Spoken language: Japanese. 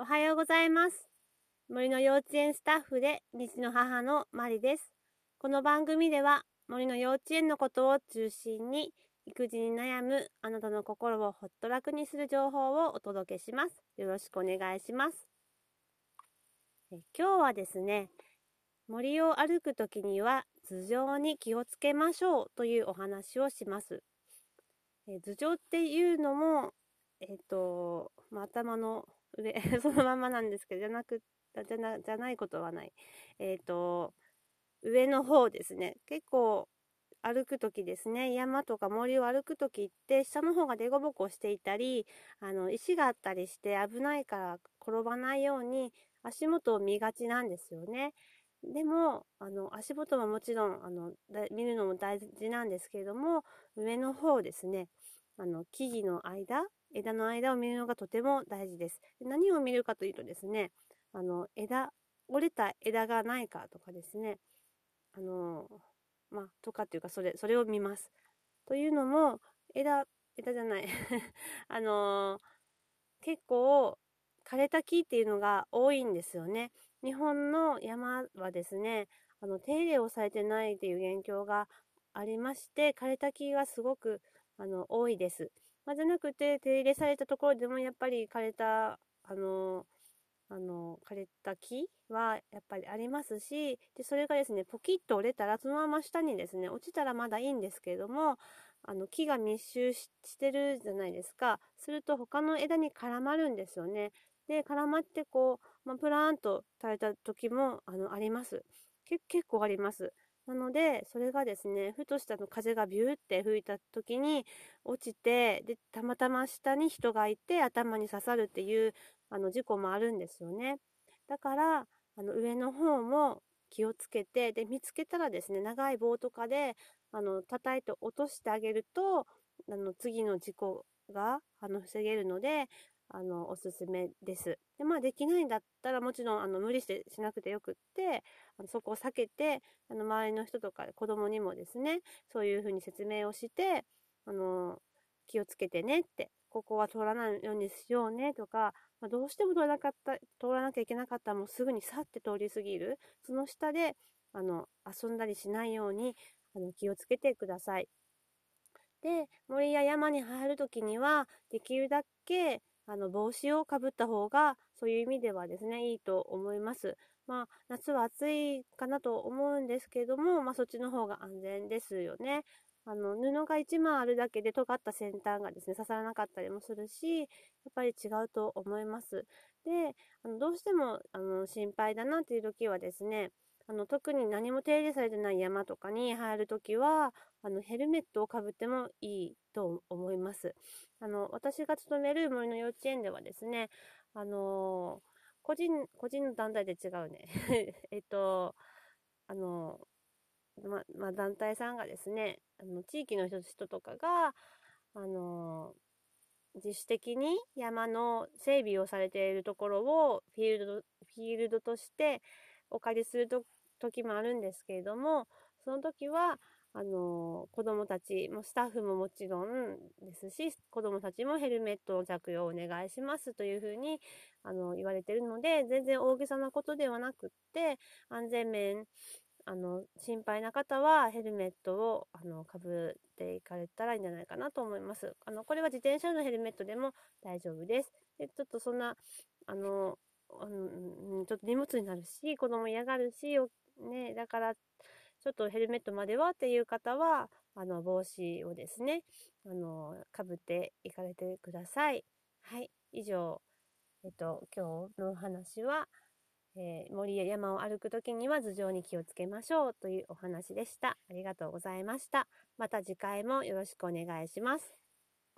おはようございます。森の幼稚園スタッフで西の母のマリです。この番組では森の幼稚園のことを中心に育児に悩むあなたの心をほっと楽にする情報をお届けします。よろしくお願いします。え今日はですね、森を歩くときには頭上に気をつけましょうというお話をします。え頭上っていうのも、えっ、と、まあ、頭の上、そのままなんですけど、じゃなく、じゃな、じゃないことはない。えっ、ー、と、上の方ですね。結構、歩くときですね、山とか森を歩くときって、下の方が凸凹していたり、あの、石があったりして危ないから転ばないように、足元を見がちなんですよね。でも、あの、足元ももちろん、あの、見るのも大事なんですけれども、上の方ですね、あの、木々の間、枝の間を見るのがとても大事です。何を見るかというとですね、あの、枝、折れた枝がないかとかですね、あの、まあ、とかっていうか、それ、それを見ます。というのも、枝、枝じゃない あの結構、枯れた木っていうのが多いんですよね。日本の山はですね、あの、手入れをされてないっていう現況がありまして、枯れた木がすごく、あの、多いです。ま、じゃなくて、手入れされたところでもやっぱり枯れた、あの、あの、枯れた木はやっぱりありますし、で、それがですね、ポキッと折れたら、そのまま下にですね、落ちたらまだいいんですけれども、あの、木が密集してるじゃないですか。すると他の枝に絡まるんですよね。で、絡まってこう、まあ、プラーンと垂れた時も、あの、あります。結構あります。なので、それがですね、ふとしたの風がビューって吹いた時に落ちて、で、たまたま下に人がいて頭に刺さるっていうあの事故もあるんですよね。だから、あの上の方も気をつけて、で、見つけたらですね、長い棒とかで、あの、叩いて落としてあげると、あの、次の事故が、あの、防げるので、あの、おすすめです。で、まあ、できないんだったら、もちろん、あの、無理してしなくてよくって、あのそこを避けて、あの、周りの人とか子供にもですね、そういうふうに説明をして、あの、気をつけてねって、ここは通らないようにしようねとか、まあ、どうしても通らなかった、通らなきゃいけなかったらもうすぐに去って通り過ぎる。その下で、あの、遊んだりしないように、あの、気をつけてください。で、森や山に入るときには、できるだけ、あの、帽子をかぶった方が、そういう意味ではですね、いいと思います。まあ、夏は暑いかなと思うんですけども、まあ、そっちの方が安全ですよね。あの、布が1枚あるだけで尖った先端がですね、刺さらなかったりもするし、やっぱり違うと思います。で、あのどうしても、あの、心配だなっていう時はですね、あの、特に何も手入れされてない山とかに入るときは、あの、ヘルメットをかぶってもいいと思います。あの、私が勤める森の幼稚園ではですね、あの個人、個人の団体で違うね。えっと、あのま、まあ、団体さんがですね、あの、地域の人とかが、あの自主的に山の整備をされているところをフィールド、フィールドとしてお借りすると時もあるんですけれども、その時は、あの、子供たち、もスタッフももちろんですし、子供たちもヘルメットの着用をお願いしますというふうに、あの、言われてるので、全然大げさなことではなくって、安全面、あの、心配な方はヘルメットを、あの、かぶっていかれたらいいんじゃないかなと思います。あの、これは自転車のヘルメットでも大丈夫です。で、ちょっとそんな、あの、あのちょっと荷物になるし、子供嫌がるし、ね、だから、ちょっとヘルメットまではっていう方は、あの、帽子をですね、あの、かぶっていかれてください。はい、以上、えっと、今日のお話は、えー、森や山を歩くときには頭上に気をつけましょうというお話でした。ありがとうございました。また次回もよろしくお願いします。